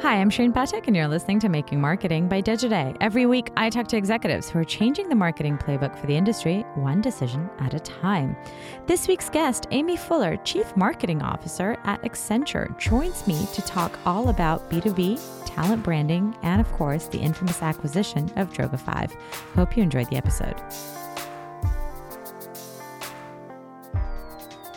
Hi, I'm Shareen Pathak, and you're listening to Making Marketing by Digiday. Every week, I talk to executives who are changing the marketing playbook for the industry one decision at a time. This week's guest, Amy Fuller, Chief Marketing Officer at Accenture, joins me to talk all about B2B, talent branding, and of course, the infamous acquisition of Droga5. Hope you enjoyed the episode.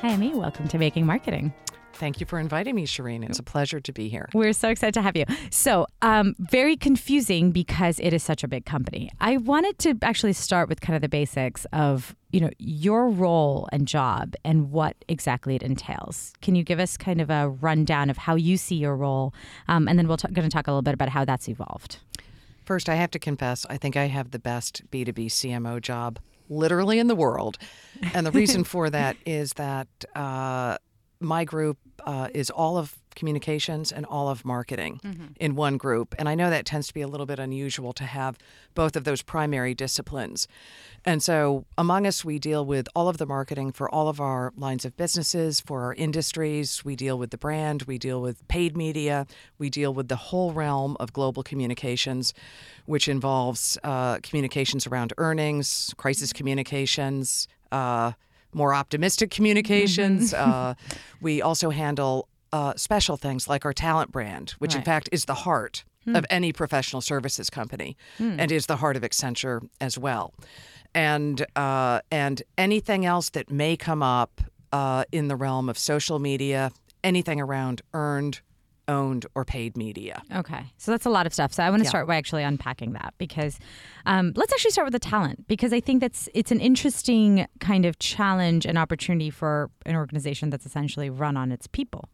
Hi, Amy. Welcome to Making Marketing. Thank you for inviting me, Shareen. It's a pleasure to be here. We're so excited to have you. So, um, very confusing because it is such a big company. I wanted to actually start with kind of the basics of you know your role and job and what exactly it entails. Can you give us kind of a rundown of how you see your role, um, and then we're t- going to talk a little bit about how that's evolved. First, I have to confess, I think I have the best B2B CMO job literally in the world. And the reason for that is that uh, my group uh, is all of communications and all of marketing mm-hmm. in one group. And I know that tends to be a little bit unusual to have both of those primary disciplines. And so among us, we deal with all of the marketing for all of our lines of businesses, for our industries. We deal with the brand, we deal with paid media, we deal with the whole realm of global communications, which involves uh, communications around earnings, crisis communications. Uh, more optimistic communications. Mm-hmm. uh, we also handle uh, special things like our talent brand, which right. in fact is the heart hmm. of any professional services company hmm. and is the heart of Accenture as well. And uh, and anything else that may come up uh, in the realm of social media, anything around earned owned or paid media. Okay. So that's a lot of stuff. So I want to yeah. start by actually unpacking that because um, let's actually start with the talent because I think that's it's an interesting kind of challenge and opportunity for an organization that's essentially run on its people.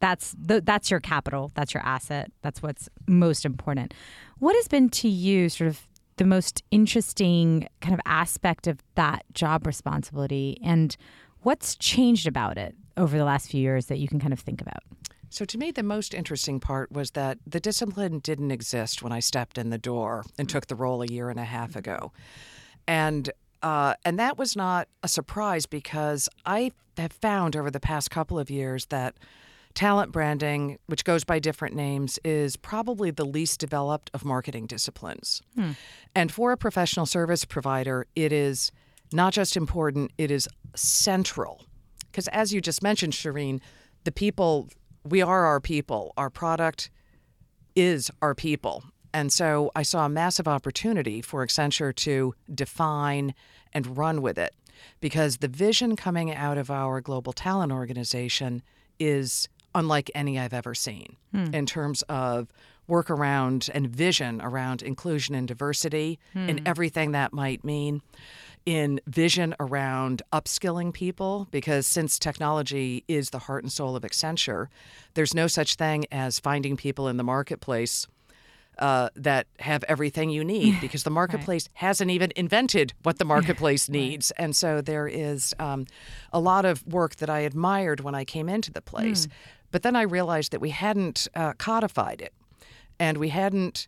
That's the, that's your capital, that's your asset, that's what's most important. What has been to you sort of the most interesting kind of aspect of that job responsibility and what's changed about it over the last few years that you can kind of think about? So, to me, the most interesting part was that the discipline didn't exist when I stepped in the door and took the role a year and a half ago. And uh, and that was not a surprise because I have found over the past couple of years that talent branding, which goes by different names, is probably the least developed of marketing disciplines. Hmm. And for a professional service provider, it is not just important, it is central. Because as you just mentioned, Shareen, the people we are our people. Our product is our people. And so I saw a massive opportunity for Accenture to define and run with it because the vision coming out of our global talent organization is unlike any I've ever seen hmm. in terms of work around and vision around inclusion and diversity hmm. and everything that might mean in vision around upskilling people because since technology is the heart and soul of Accenture, there's no such thing as finding people in the marketplace. Uh, that have everything you need because the marketplace right. hasn't even invented what the marketplace needs. Right. And so there is um, a lot of work that I admired when I came into the place. Mm. But then I realized that we hadn't uh, codified it and we hadn't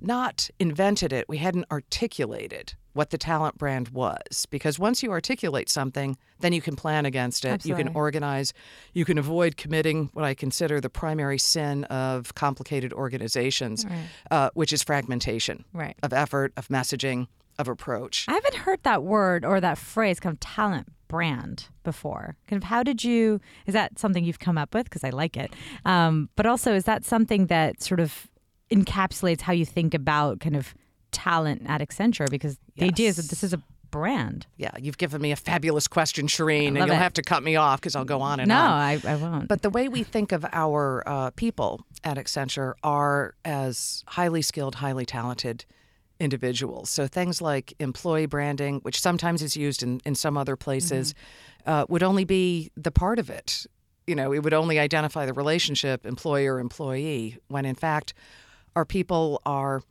not invented it, we hadn't articulated what the talent brand was. Because once you articulate something, then you can plan against it. Absolutely. You can organize. You can avoid committing what I consider the primary sin of complicated organizations, right. uh, which is fragmentation right. of effort, of messaging, of approach. I haven't heard that word or that phrase, kind of talent brand before. Kind of how did you, is that something you've come up with? Because I like it. Um, but also, is that something that sort of encapsulates how you think about kind of talent at Accenture because the idea is that this is a brand. Yeah, you've given me a fabulous question, Shareen, and you'll it. have to cut me off because I'll go on and no, on. No, I, I, won't. But the way we think of our uh, people at Accenture are as highly skilled, highly talented individuals. So things like employee branding, which sometimes is used in, in some other places, mm-hmm. uh, would only be the part of it. You know, it would only identify the relationship employer employee when in fact our people are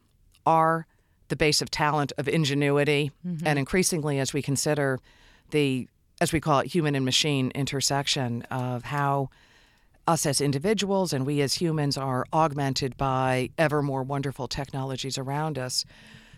are the base of talent, of ingenuity, mm-hmm. and increasingly as we consider the, as we call it, human and machine intersection of how us as individuals and we as humans are augmented by ever more wonderful technologies around us,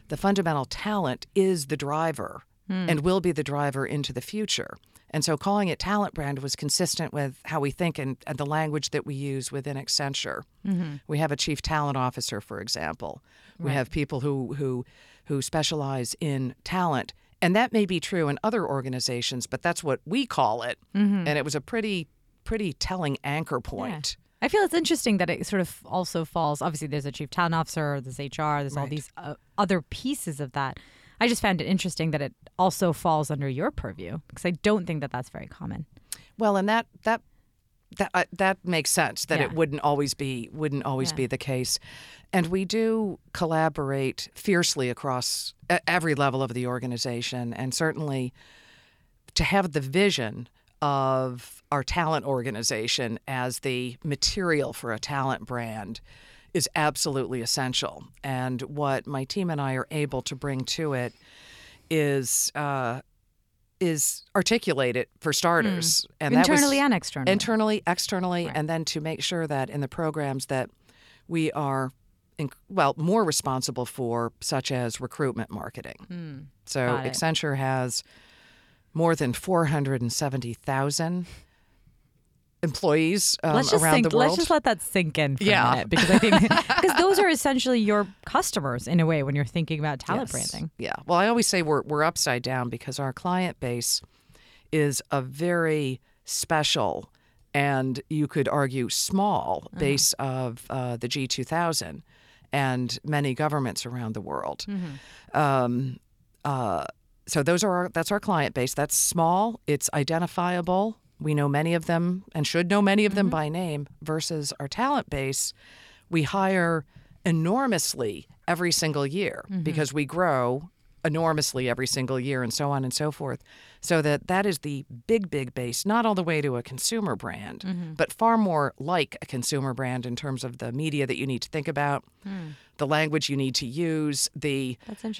the fundamental talent is the driver Hmm. and will be the driver into the future. And so calling it talent brand was consistent with how we think and, and the language that we use within Accenture. Mm-hmm. We have a chief talent officer, for example. We have people who, who, who specialize in talent. And that may be true in other organizations, but that's what we call it. Mm-hmm. And it was a pretty, pretty telling anchor point. I feel it's interesting that it sort of also falls. Obviously, there's a chief talent officer, there's HR, there's all these uh, other pieces of that. I just found it interesting that it also falls under your purview because I don't think that that's very common. Well, and that that that uh, that makes sense that it wouldn't always be wouldn't always Yeah. be the case, and we do collaborate fiercely across every level of the organization, and certainly to have the vision of our talent organization as the material for a talent brand is absolutely essential. And what my team and I are able to bring to it is uh, is articulate it for starters, and that was- Internally and externally. internally, externally, Right. and then to make sure that in the programs that we are, in, well, more responsible for, such as recruitment marketing. So. Got it. Accenture has more than 470,000 employees um, let's just around think, the world. let's just let that sink in for Yeah. a minute because I think because those are essentially your customers in a way when you're thinking about talent Yes. branding. Yeah. Well, I always say we're we're upside down because our client base is a very special and you could argue small Uh-huh. base of uh, the G2000 and many governments around the world. Mm-hmm. Um, uh, so those are our, that's our client base. That's small. It's identifiable. We know many of them and should know many of them Mm-hmm. by name. Versus our talent base, we hire enormously every single year Mm-hmm. because we grow enormously every single year and so on and so forth. So that that is the big big base, not all the way to a consumer brand, Mm-hmm. but far more like a consumer brand in terms of the media that you need to think about, the language you need to use, the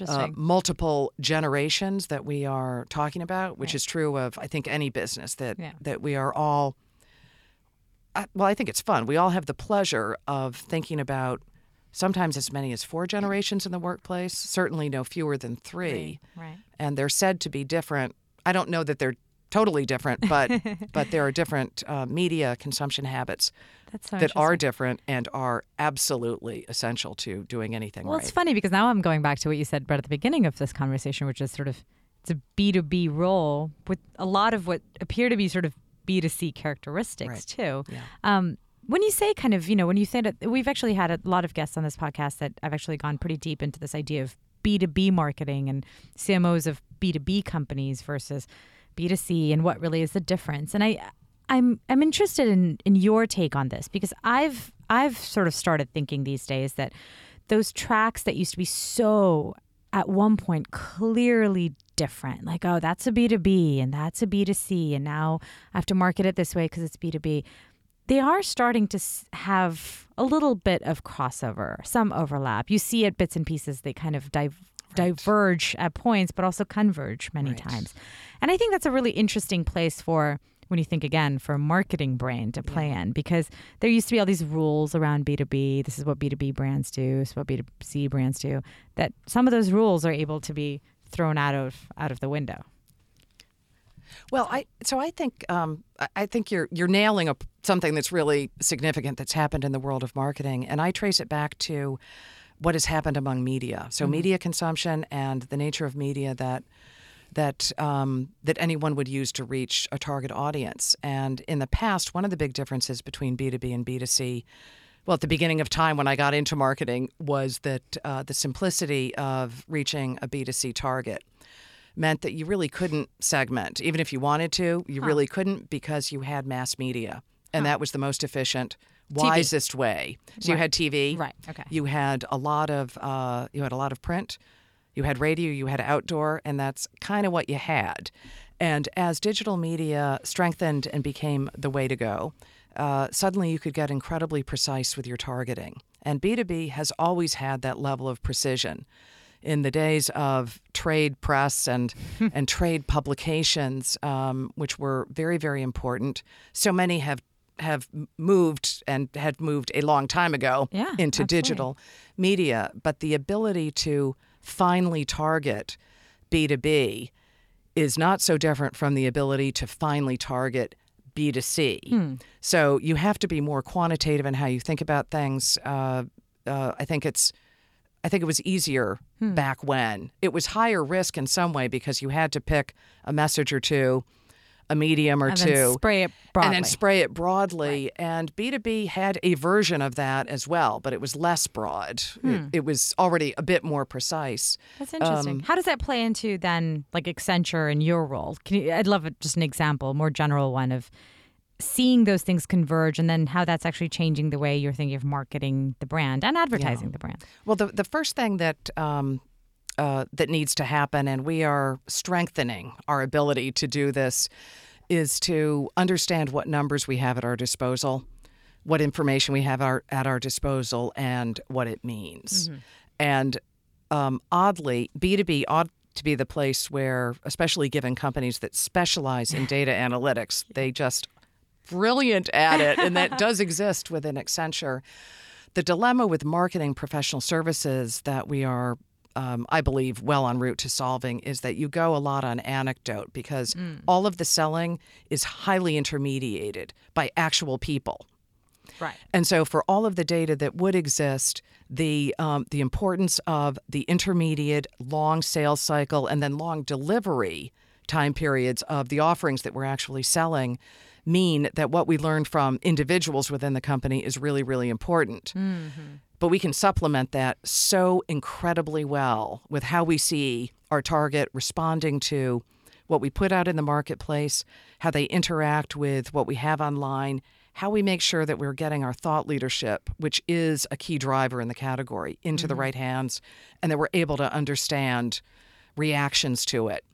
uh, multiple generations that we are talking about, which is true of I think any business that Yeah. that we are all. Uh, well, I think it's fun. We all have the pleasure of thinking about sometimes as many as four generations in the workplace. Certainly, no fewer than three, right. and they're said to be different. I don't know that they're totally different, but but there are different uh, media consumption habits so that are different and are absolutely essential to doing anything Well, right. it's funny because now I'm going back to what you said right at the beginning of this conversation, which is sort of it's a B2B role with a lot of what appear to be sort of B2C characteristics Right. too. Yeah. Um, when you say kind of, you know, when you say that we've actually had a lot of guests on this podcast that I've actually gone pretty deep into this idea of B2B marketing and CMOs of B2B companies versus B2C and what really is the difference. And I I'm I'm interested in in your take on this because I've I've sort of started thinking these days that those tracks that used to be so at one point clearly different like oh that's a b2b and that's a b2c and now i have to market it this way because it's b2b they are starting to have a little bit of crossover some overlap you see it bits and pieces they kind of dive, diverge at points but also converge many Right. times and i think that's a really interesting place for when you think again for a marketing brain to play in because there used to be all these rules around B2B. This is what B2B brands do, this is what B2C brands do. That some of those rules are able to be thrown out of out of the window. Well, I so I think um, I- think you're you're nailing up something that's really significant that's happened in the world of marketing, and I trace it back to what has happened among media. So media consumption and the nature of media that that um, that anyone would use to reach a target audience. And in the past, one of the big differences between B two B and B two C. Well, at the beginning of time when I got into marketing, was that uh, the simplicity of reaching a B2C target meant that you really couldn't segment. Even if you wanted to, you really couldn't because you had mass media. And that was the most efficient, wisest way. So you had TV. Right, okay. You had a lot of uh, you had a lot of print. You had radio, you had outdoor, and that's kind of what you had. And as digital media strengthened and became the way to go, uh, suddenly you could get incredibly precise with your targeting. And B2B has always had that level of precision. In the days of trade press and and trade publications, um, which were very very important, so many have have moved and had moved a long time ago Yeah, into absolutely. digital media. But the ability to finally target B2B is not so different from the ability to finally target B2C. So you have to be more quantitative in how you think about things. Uh, uh, I think it's. I think it was easier back when. It was higher risk in some way because you had to pick a message or two, a medium or and two, then spray it broadly. and then spray it broadly. And B2B had a version of that as well, but it was less broad. It, it was already a bit more precise. That's interesting. Um, How does that play into then, like Accenture and your role? Can you, I'd love just an example, a more general one of seeing those things converge, and then how that's actually changing the way you're thinking of marketing the brand and advertising the brand. Well, the, the first thing that um, uh, that needs to happen, and we are strengthening our ability to do this, is to understand what numbers we have at our disposal, what information we have our, at our disposal, and what it means. And um, oddly, B2B ought to be the place where, especially given companies that specialize in data analytics, they just brilliant at it, and that does exist within Accenture. The dilemma with marketing professional services that we are, um, I believe, well en route to solving is that you go a lot on anecdote because all of the selling is highly intermediated by actual people. Right. And so, for all of the data that would exist, the um, the importance of the intermediate, long sales cycle, and then long delivery time periods of the offerings that we're actually selling mean that what we learn from individuals within the company is really, really important. But we can supplement that so incredibly well with how we see our target responding to what we put out in the marketplace, how they interact with what we have online, how we make sure that we're getting our thought leadership, which is a key driver in the category, into the right hands, and that we're able to understand reactions to it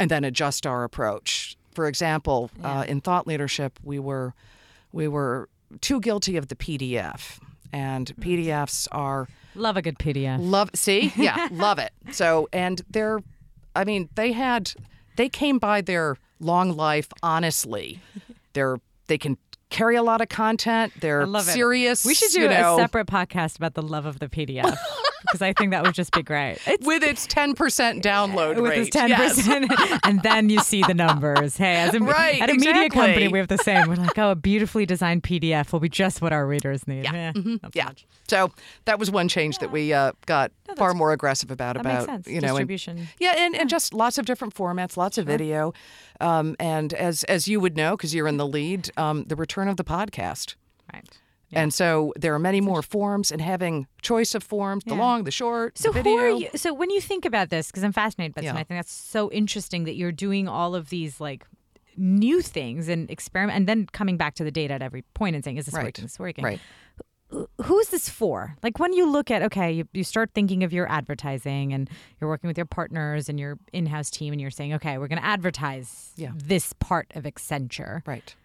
and then adjust our approach. For example, uh, in thought leadership, we were we were too guilty of the PDF, and PDFs are Love a good PDF. Love see? Yeah, love it. So and they're I mean, they had they came by their long life honestly. They're they can carry a lot of content. They're I love it. serious. We should do you know, a separate podcast about the love of the PDF because I think that would just be great. It's with its ten percent download with rate. this ten Yes. percent, and then you see the numbers. Hey, as a, Right, at a media company, we have the same. We're like, oh, a beautifully designed PDF will be just what our readers need. Yeah, not so Yeah. So that was one change that we uh, got far more aggressive about. That about makes sense. you know, and- Distribution. yeah, and, and just lots of different formats, lots of video, um, and as as you would know because you're in the lead, um, the return of the podcast. right. And so there are many more forms, and having choice of forms, the Yeah. long, the short, So the who are you? So when you think about this, because I'm fascinated by this, and I think that's so interesting that you're doing all of these like new things and experiment, and then coming back to the data at every point and saying, "Is this Right. working? Is this working?" Right. who is this for? Like when you look at okay, you, you start thinking of your advertising and you're working with your partners and your in-house team and you're saying, okay, we're going to advertise Yeah. this part of Accenture. Right.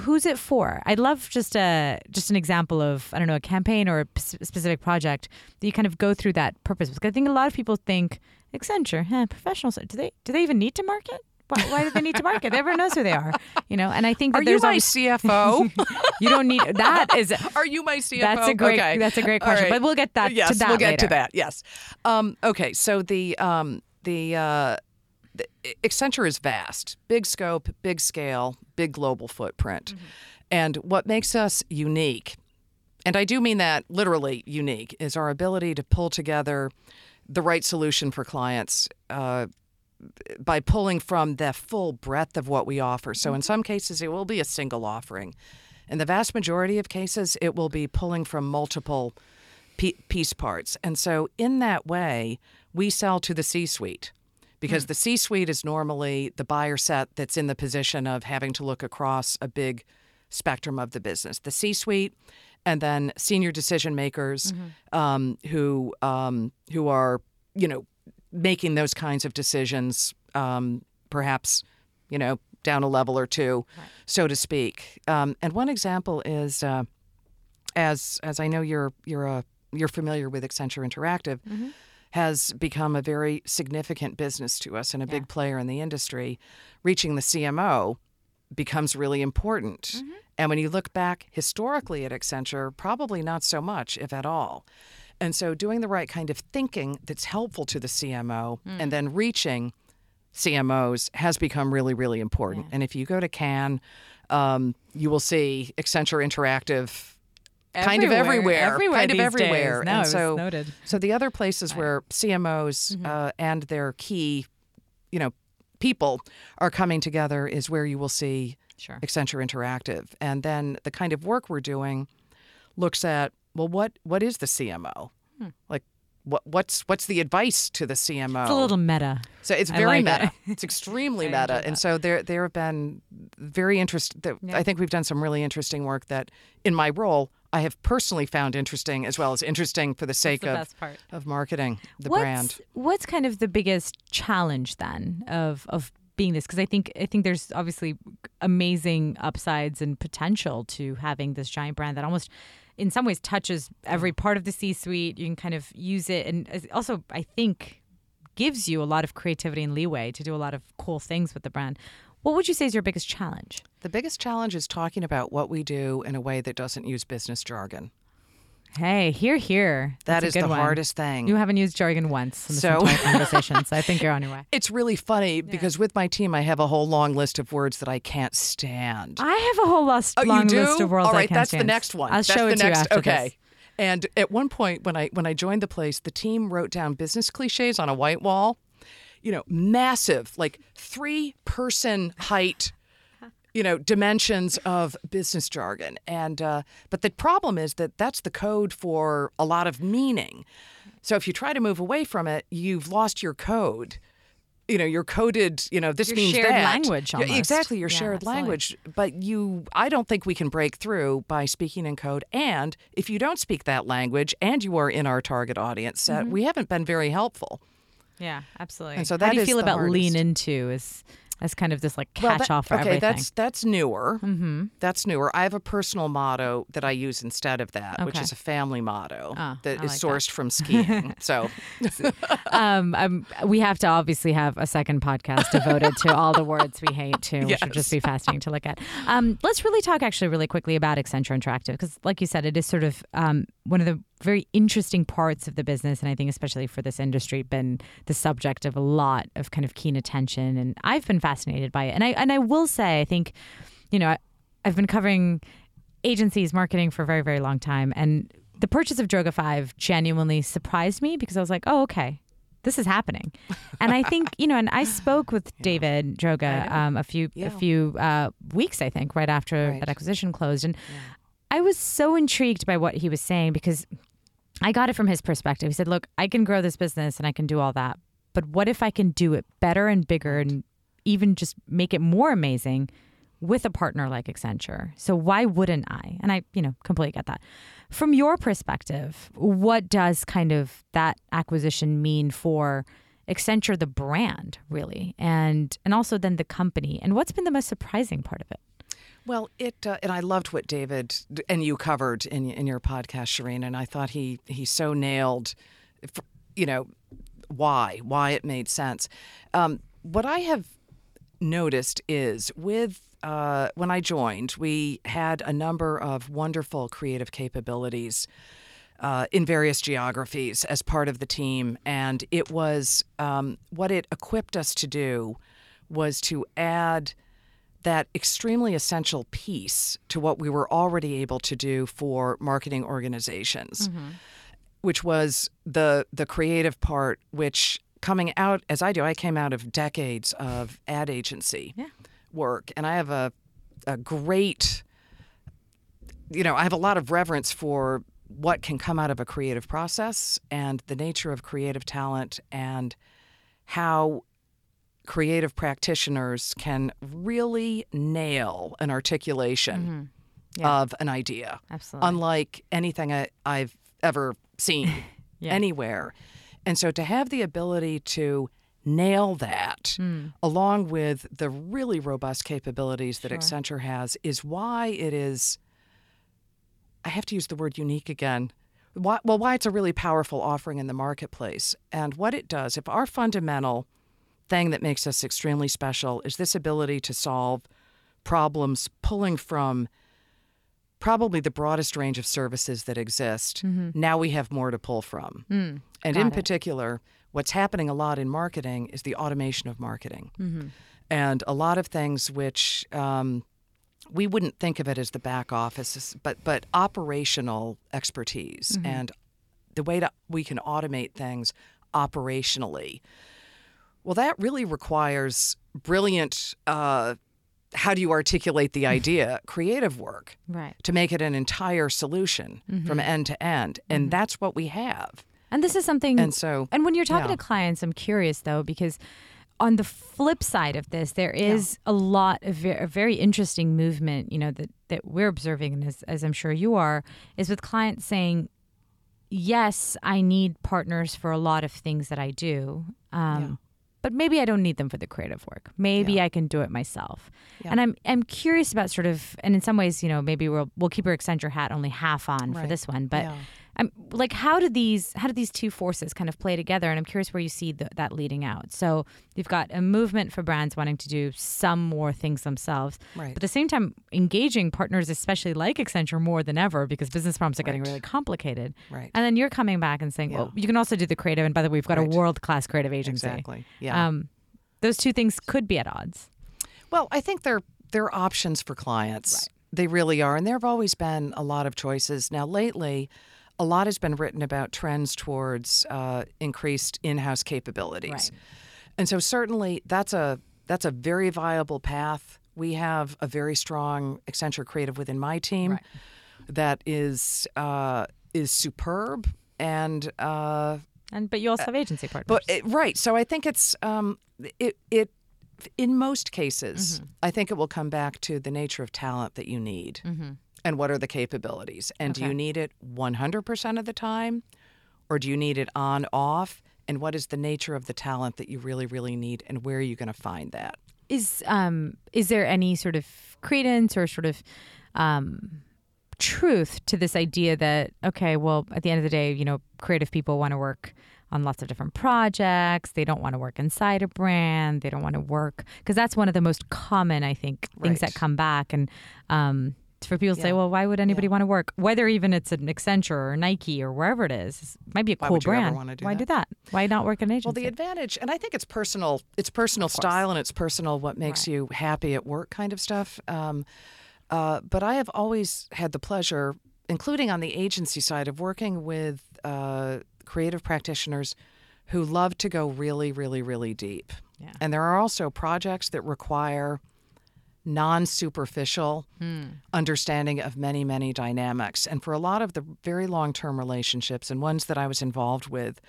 Who's it for? I'd love just a just an example of I don't know a campaign or a p- specific project that you kind of go through that purpose. Because I think a lot of people think Accenture, eh, professional. Do they do they even need to market? Why, why do they need to market? Everyone knows who they are, you know. And I think that Are you there's my always CFO? you don't need that is Are you my CFO? that's a great Okay. that's a great question. right. But we'll get that yes, to that we'll get later. to that. Yes. Um, okay. So the um, the, uh, the Accenture is vast, big scope, big scale, big global footprint, Mm-hmm. and what makes us unique, and I do mean that literally unique, is our ability to pull together the right solution for clients. Uh, by pulling from the full breadth of what we offer. So, in some cases, it will be a single offering. In the vast majority of cases, it will be pulling from multiple piece parts. And so, in that way, we sell to the C suite because the C suite is normally the buyer set that's in the position of having to look across a big spectrum of the business. The C suite and then senior decision makers um, who um, who are you know making those kinds of decisions, um, perhaps you know down a level or two, so to speak. Um, and one example is, uh, as as I know you're you're a you're familiar with Accenture Interactive, has become a very significant business to us and a big player in the industry. Reaching the CMO becomes really important. And when you look back historically at Accenture, probably not so much, if at all. And so doing the right kind of thinking that's helpful to the CMO and then reaching CMOs has become really, really important. And if you go to Cannes, um, you will see Accenture Interactive kind of everywhere, everywhere kind of everywhere. No, and so, noted. so the other places where CMOs Mm-hmm. uh, and their key, you know, people are coming together is where you will see Sure. Accenture Interactive, and then the kind of work we're doing looks at well, what what is the CMO? Like, what what's what's the advice to the CMO? Hmm. It's a little meta. So it's very like it. meta. It's extremely meta, and so there there have been very interesting. I think we've done some really interesting work that, in my role, I have personally found interesting, as well as interesting for the sake the of of marketing the what's, brand. What's kind of the biggest challenge then of of being this? Because I think I think there's obviously amazing upsides and potential to having this giant brand that almost, in some ways, touches every part of the C-suite. You can kind of use it, and also I think gives you a lot of creativity and leeway to do a lot of cool things with the brand. What would you say is your biggest challenge? The biggest challenge is talking about what we do in a way that doesn't use business jargon. Hey, here, here. That That's a is good the one. hardest thing. You haven't used jargon once in this So- entire conversation, so I think you're on your way. it's really funny because with my team, I have a whole long list of words that I can't stand. I have a whole list, Oh, long list of words All right, that's the next one. I'll That's show the it next, to you after okay. this. And at one point, when I when I joined the place, the team wrote down business cliches on a white wall. You know, massive, like three person height. You know, dimensions of business jargon, and uh, but the problem is that that's the code for a lot of meaning. So if you try to move away from it, you've lost your code. You know, your coded. You know, this Your means shared that. language almost. exactly, your Yeah, shared absolutely. language but you i don't think we can break through by speaking in code and if you don't speak that language and you are in our target audience set Mm-hmm. we haven't been very helpful Yeah, absolutely. And so How do you is feel about lean into as as kind of this like Well, catch that- all for okay everything? that's that's newer mm-hmm. that's newer i have a personal motto that i use instead of that which is a family motto Oh, that I is like that. sourced from skiing so um, um, we have to obviously have a second podcast devoted to all the words we hate too, which would just be fascinating to look at. Um, let's really talk actually really quickly about Accenture Interactive because, like you said, it is sort of um, one of the very interesting parts of the business, and I think especially for this industry, been the subject of a lot of kind of keen attention, and I've been fascinated by it. And I and I will say, I think, you know, I, I've been covering agencies marketing for a very very long time, and the purchase of Droga Five genuinely surprised me because I was like, oh okay this is happening. And I think, you know, and I spoke with David Droga um, a few Yeah. a few uh, weeks, I think, right after Right. that acquisition closed. And I was so intrigued by what he was saying because I got it from his perspective. He said, look, I can grow this business and I can do all that. But what if I can do it better and bigger and even just make it more amazing with a partner like Accenture? So why wouldn't I? And I, you know, completely get that. From your perspective, what does kind of that acquisition mean for Accenture, the brand, really, and and also then the company? And what's been the most surprising part of it? Well, it uh, and I loved what David and you covered in in your podcast, Shareen, and I thought he he so nailed, you know, why why it made sense. Um, what I have noticed is with uh, when I joined, we had a number of wonderful creative capabilities uh, in various geographies as part of the team, and it was um, what it equipped us to do was to add that extremely essential piece to what we were already able to do for marketing organizations, mm-hmm. which was the the creative part. Which coming out as I do, I came out of decades of ad agency Yeah. work, and I have a a great, you know, I have a lot of reverence for what can come out of a creative process and the nature of creative talent and how creative practitioners can really nail an articulation Yeah. of an idea, Absolutely. unlike anything I, I've ever seen Yeah. anywhere. And so to have the ability to nail that Hmm. along with the really robust capabilities that Accenture has is why it is I have to use the word unique again. Why, well, why it's a really powerful offering in the marketplace. And what it does, if our fundamental thing that makes us extremely special is this ability to solve problems pulling from probably the broadest range of services that exist, mm-hmm. now we have more to pull from. Mm, and in particular, what's happening a lot in marketing is the automation of marketing. Mm-hmm. And a lot of things which um, we wouldn't think of it as the back office, but, but operational expertise mm-hmm. and the way to, we can automate things operationally. Well, that really requires brilliant. Uh, how do you articulate the idea? Creative work Right. to make it an entire solution from end to end, and that's what we have. And this is something. And so, And when you're talking yeah. to clients, I'm curious though, because on the flip side of this, there is a lot of a very interesting movement, you know, that, that we're observing, and as, as I'm sure you are, is with clients saying, yes, I need partners for a lot of things that I do. Um, Yeah. But maybe I don't need them for the creative work. Maybe Yeah. I can do it myself. Yeah. And I'm I'm curious about sort of, and in some ways, you know, maybe we'll we'll keep our Accenture hat only half on for this one, but Yeah. I'm like, how do these how do these two forces kind of play together? And I'm curious where you see the, that leading out. So you've got a movement for brands wanting to do some more things themselves, Right. but at the same time, engaging partners, especially like Accenture, more than ever because business problems are getting Right. really complicated. Right. And then you're coming back and saying, well, you can also do the creative. And by the way, we've got Right. a world class creative agency. Exactly. Yeah. Um, those two things could be at odds. Well, I think they're they're options for clients. They really are, and there have always been a lot of choices. Now, lately, a lot has been written about trends towards uh, increased in-house capabilities, Right. and so certainly that's a that's a very viable path. We have a very strong Accenture creative within my team Right. that is uh, is superb and. Uh, And but you also have agency partners. but it, right, so I think it's um, it it in most cases, I think it will come back to the nature of talent that you need, and what are the capabilities, and do you need it one hundred percent of the time, or do you need it on off, and what is the nature of the talent that you really really need, and where are you going to find that? is um is there any sort of credence or sort of um truth to this idea that okay well at the end of the day you know creative people want to work on lots of different projects they don't want to work inside a brand they don't want to work because that's one of the most common i think things that come back. And um for people to say well why would anybody Yeah. want to work whether even it's an accenture or nike or wherever it is it might be a Why cool brand do why that? do that why not work in an agency? Well, the advantage, and I think it's personal. It's personal style, and it's personal what makes Right. you happy at work, kind of stuff. Um, uh, but I have always had the pleasure, including on the agency side, of working with uh, creative practitioners who love to go really, really, really deep. Yeah. And there are also projects that require non-superficial understanding of many, many dynamics. And for a lot of the very long-term relationships and ones that I was involved with,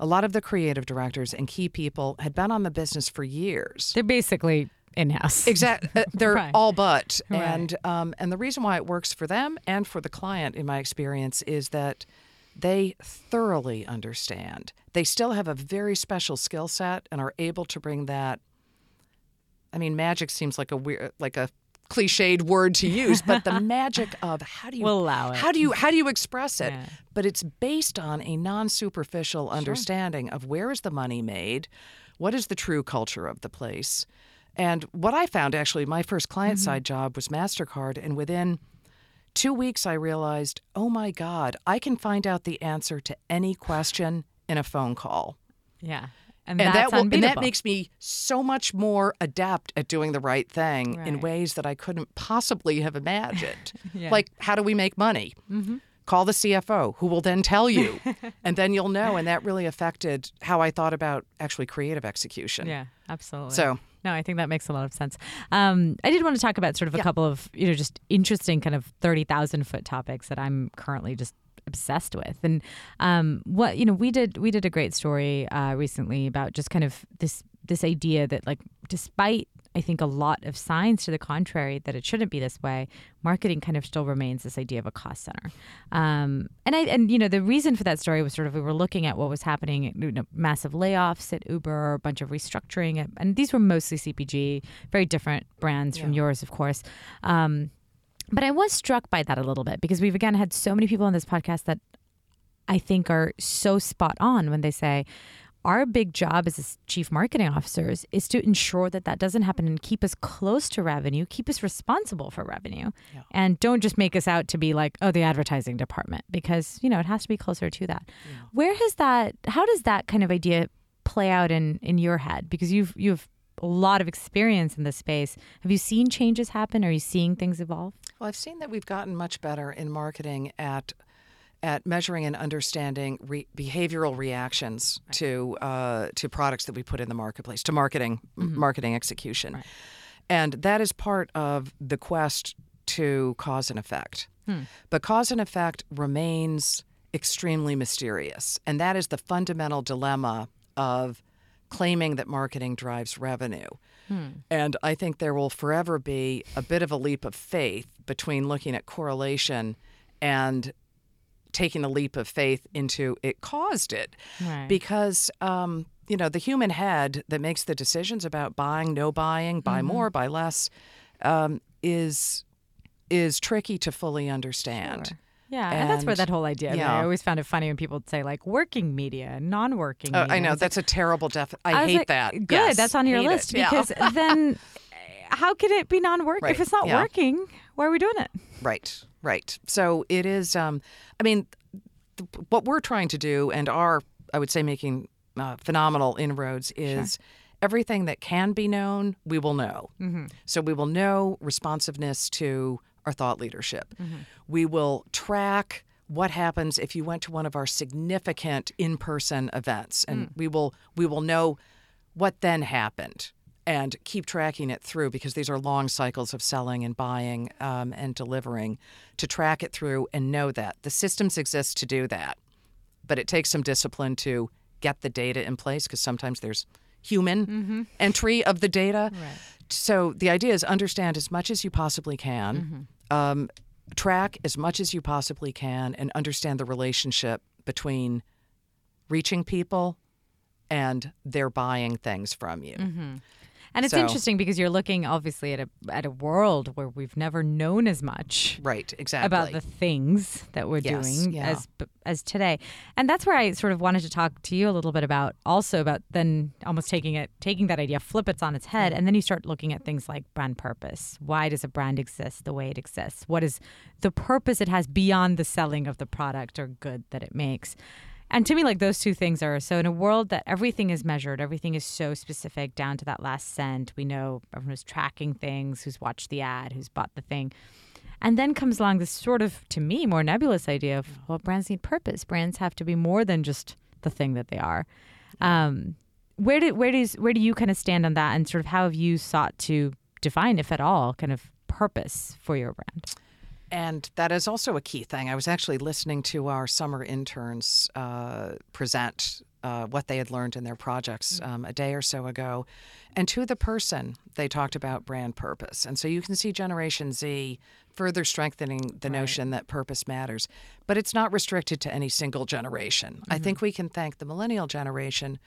a lot of the creative directors and key people had been on the business for years. they're basically in-house Exactly, they're Right. all but, Right. and um, and the reason why it works for them and for the client, in my experience, is that they thoroughly understand. They still have a very special skill set and are able to bring that. I mean, magic seems like a weird, like a cliched word to use, but the magic of how do you We'll allow it. how do you how do you express it? Yeah. But it's based on a non-superficial understanding of where is the money made, what is the true culture of the place. And what I found actually, my first client mm-hmm. side job was MasterCard. And within two weeks, I realized, oh my God, I can find out the answer to any question in a phone call. Yeah. And, And that, will, and that makes me so much more adept at doing the right thing in ways that I couldn't possibly have imagined. Yeah. Like, how do we make money? Call the CFO, who will then tell you, and then you'll know. And that really affected how I thought about actually creative execution. Yeah, absolutely. So- no, I think that makes a lot of sense. Um, I did want to talk about sort of a couple of you know just interesting kind of thirty thousand foot topics that I'm currently just obsessed with and um, what you know we did we did a great story uh, recently about just kind of this this idea that like despite I think a lot of signs to the contrary that it shouldn't be this way. Marketing kind of still remains this idea of a cost center, um, and I and you know the reason for that story was sort of we were looking at what was happening, you know, massive layoffs at Uber, a bunch of restructuring, and these were mostly CPG, very different brands from yours, of course. Um, but I was struck by that a little bit because we've again had so many people on this podcast that I think are so spot on when they say our big job as chief marketing officers is to ensure that that doesn't happen and keep us close to revenue, keep us responsible for revenue, Yeah. and don't just make us out to be like, oh, the advertising department, because you know it has to be closer to that. Where has that? How does that kind of idea play out in in your head? Because you've you've a lot of experience in this space. Have you seen changes happen? Are you seeing things evolve? Well, I've seen that we've gotten much better in marketing at at measuring and understanding re- behavioral reactions right. to uh, to products that we put in the marketplace, to marketing mm-hmm. marketing execution, right. and that is part of the quest to cause and effect. Hmm. But cause and effect remains extremely mysterious, and that is the fundamental dilemma of claiming that marketing drives revenue. Hmm. And I think there will forever be a bit of a leap of faith between looking at correlation and taking a leap of faith into it caused it. Right. Because, um, you know, the human head that makes the decisions about buying, no buying, buy mm-hmm. more, buy less, um, is is tricky to fully understand. Sure. Yeah, and, and, that's where that whole idea. Yeah. I, always found it funny when people say like working media and non-working. Oh, media. I know that's a terrible def. I, I hate like, that. Good, yes, that's on your list it. because yeah. then how can it be non-work right. if it's not yeah. working? Why are we doing it? Right, right. So it is. Um, I mean, th- what we're trying to do and are, I would say, making uh, phenomenal inroads is. Sure everything that can be known, we will know. Mm-hmm. So we will know responsiveness to our thought leadership. Mm-hmm. We will track what happens if you went to one of our significant in-person events and mm. we will we will know what then happened and keep tracking it through because these are long cycles of selling and buying um, and delivering to track it through and know that the systems exist to do that but it takes some discipline to get the data in place because sometimes there's human mm-hmm. entry of the data right. so the idea is understand as much as you possibly can mm-hmm um, track as much as you possibly can and understand the relationship between reaching people and they're buying things from you. Mm-hmm. And it's so, interesting because you're looking obviously at a at a world where we've never known as much right exactly about the things that we're yes, doing yeah. as as today. And that's where I sort of wanted to talk to you a little bit about also about then almost taking it taking that idea flip it on its head and then you start looking at things like brand purpose. Why does a brand exist the way it exists? What is the purpose it has beyond the selling of the product or good that it makes? And to me, like those two things are so in a world that everything is measured, everything is so specific down to that last cent. We know is tracking things, who's watched the ad, who's bought the thing. And then comes along this sort of, to me, more nebulous idea of, well, brands need purpose. Brands have to be more than just the thing that they are. Um, where do where does where do you kind of stand on that, and sort of how have you sought to define, if at all, kind of purpose for your brand? And that is also a key thing. I was actually listening to our summer interns uh, present uh, what they had learned in their projects mm. um, a day or so ago. And to the person, they talked about brand purpose. And so you can see Generation Z further strengthening the right. notion that purpose matters. But it's not restricted to any single generation. Mm-hmm. I think we can thank the millennial generation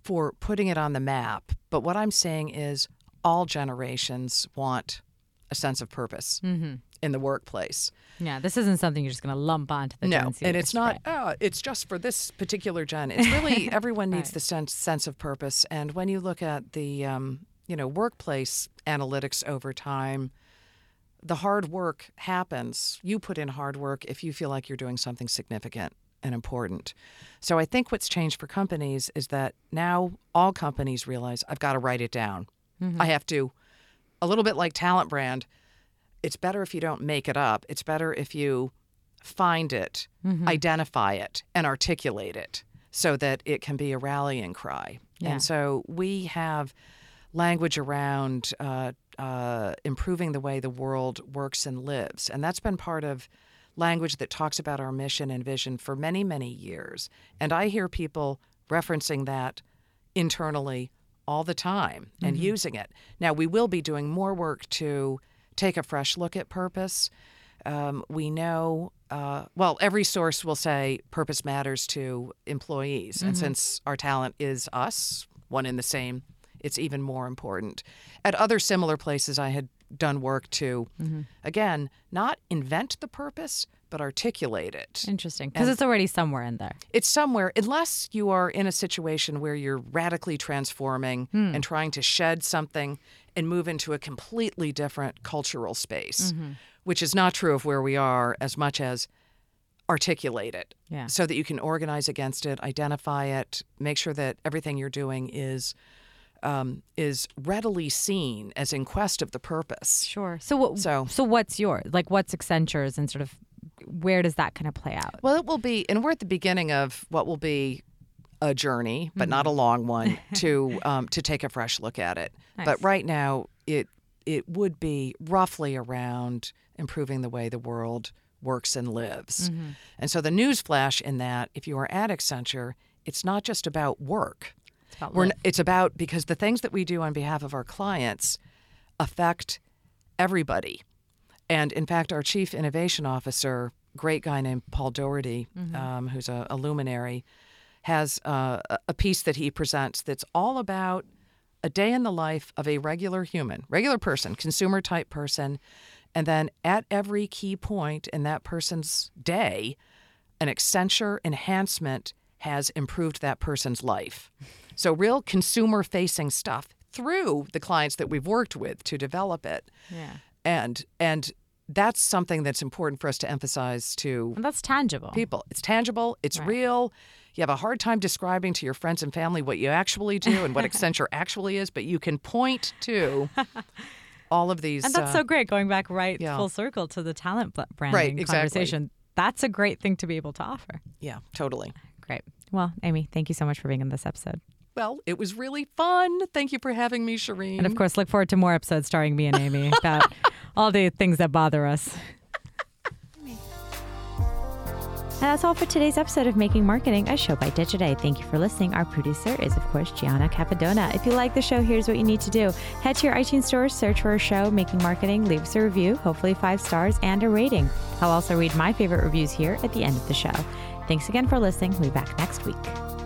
for putting it on the map. But what I'm saying is all generations want a sense of purpose. Mm-hmm in the workplace. Yeah, this isn't something you're just going to lump onto the no, and it's not. Right. Oh, it's just for this particular gen. It's really everyone needs right. the sense sense of purpose. And when you look at the um, you know workplace analytics over time, the hard work happens. You put in hard work if you feel like you're doing something significant and important. So I think what's changed for companies is that now all companies realize I've got to write it down. Mm-hmm. I have to, a little bit like talent brand it's better if you don't make it up. It's better if you find it, mm-hmm. identify it, and articulate it so that it can be a rallying cry. Yeah. And so we have language around uh, uh, improving the way the world works and lives. And that's been part of language that talks about our mission and vision for many, many years. And I hear people referencing that internally all the time and mm-hmm. using it. Now, we will be doing more work to take a fresh look at purpose. Um, we know, uh, well, every source will say purpose matters to employees. Mm-hmm. And since our talent is us, one in the same, it's even more important. At other similar places, I had done work to, mm-hmm. again, not invent the purpose, but articulate it. Interesting. Because it's already somewhere in there. It's somewhere, unless you are in a situation where you're radically transforming hmm. and trying to shed something and move into a completely different cultural space, mm-hmm. which is not true of where we are as much as articulate it Yeah. so that you can organize against it, identify it, make sure that everything you're doing is um, is readily seen as in quest of the purpose. Sure. So what? So- so what's yours? Like, what's Accenture's, and sort of where does that kind of play out? Well, it will be, and we're at the beginning of what will be a journey, but not a long one, to um, to take a fresh look at it. Nice. But right now, it it would be roughly around improving the way the world works and lives. And so the news flash in that, if you are at Accenture, it's not just about work. It's about We're, n- it's about because the things that we do on behalf of our clients affect everybody. And in fact, our chief innovation officer, great guy named Paul Daugherty, um, who's a, a luminary, has uh, a- piece that he presents that's all about a day in the life of a regular human, regular person, consumer type person. And then at every key point in that person's day, an Accenture enhancement has improved that person's life. So, real consumer facing stuff through the clients that we've worked with to develop it. yeah. And, and that's something that's important for us to emphasize to And that's tangible. people. It's tangible, it's Right. real. You have a hard time describing to your friends and family what you actually do and what Accenture actually is, but you can point to all of these. And that's uh, so great. Going back right yeah. full circle to the talent branding exactly. conversation. That's a great thing to be able to offer. yeah, totally. Great. Well, Amy, thank you so much for being in this episode. Well, it was really fun. Thank you for having me, Shareen. And of course, look forward to more episodes starring me and Amy about all the things that bother us. And that's all for today's episode of Making Marketing, a show by Digiday. Thank you for listening. Our producer is, of course, Gianna Capadona. If you like the show, here's what you need to do head to your iTunes store, search for our show, Making Marketing, leave us a review, hopefully five stars, and a rating. I'll also read my favorite reviews here at the end of the show. Thanks again for listening. We'll be back next week.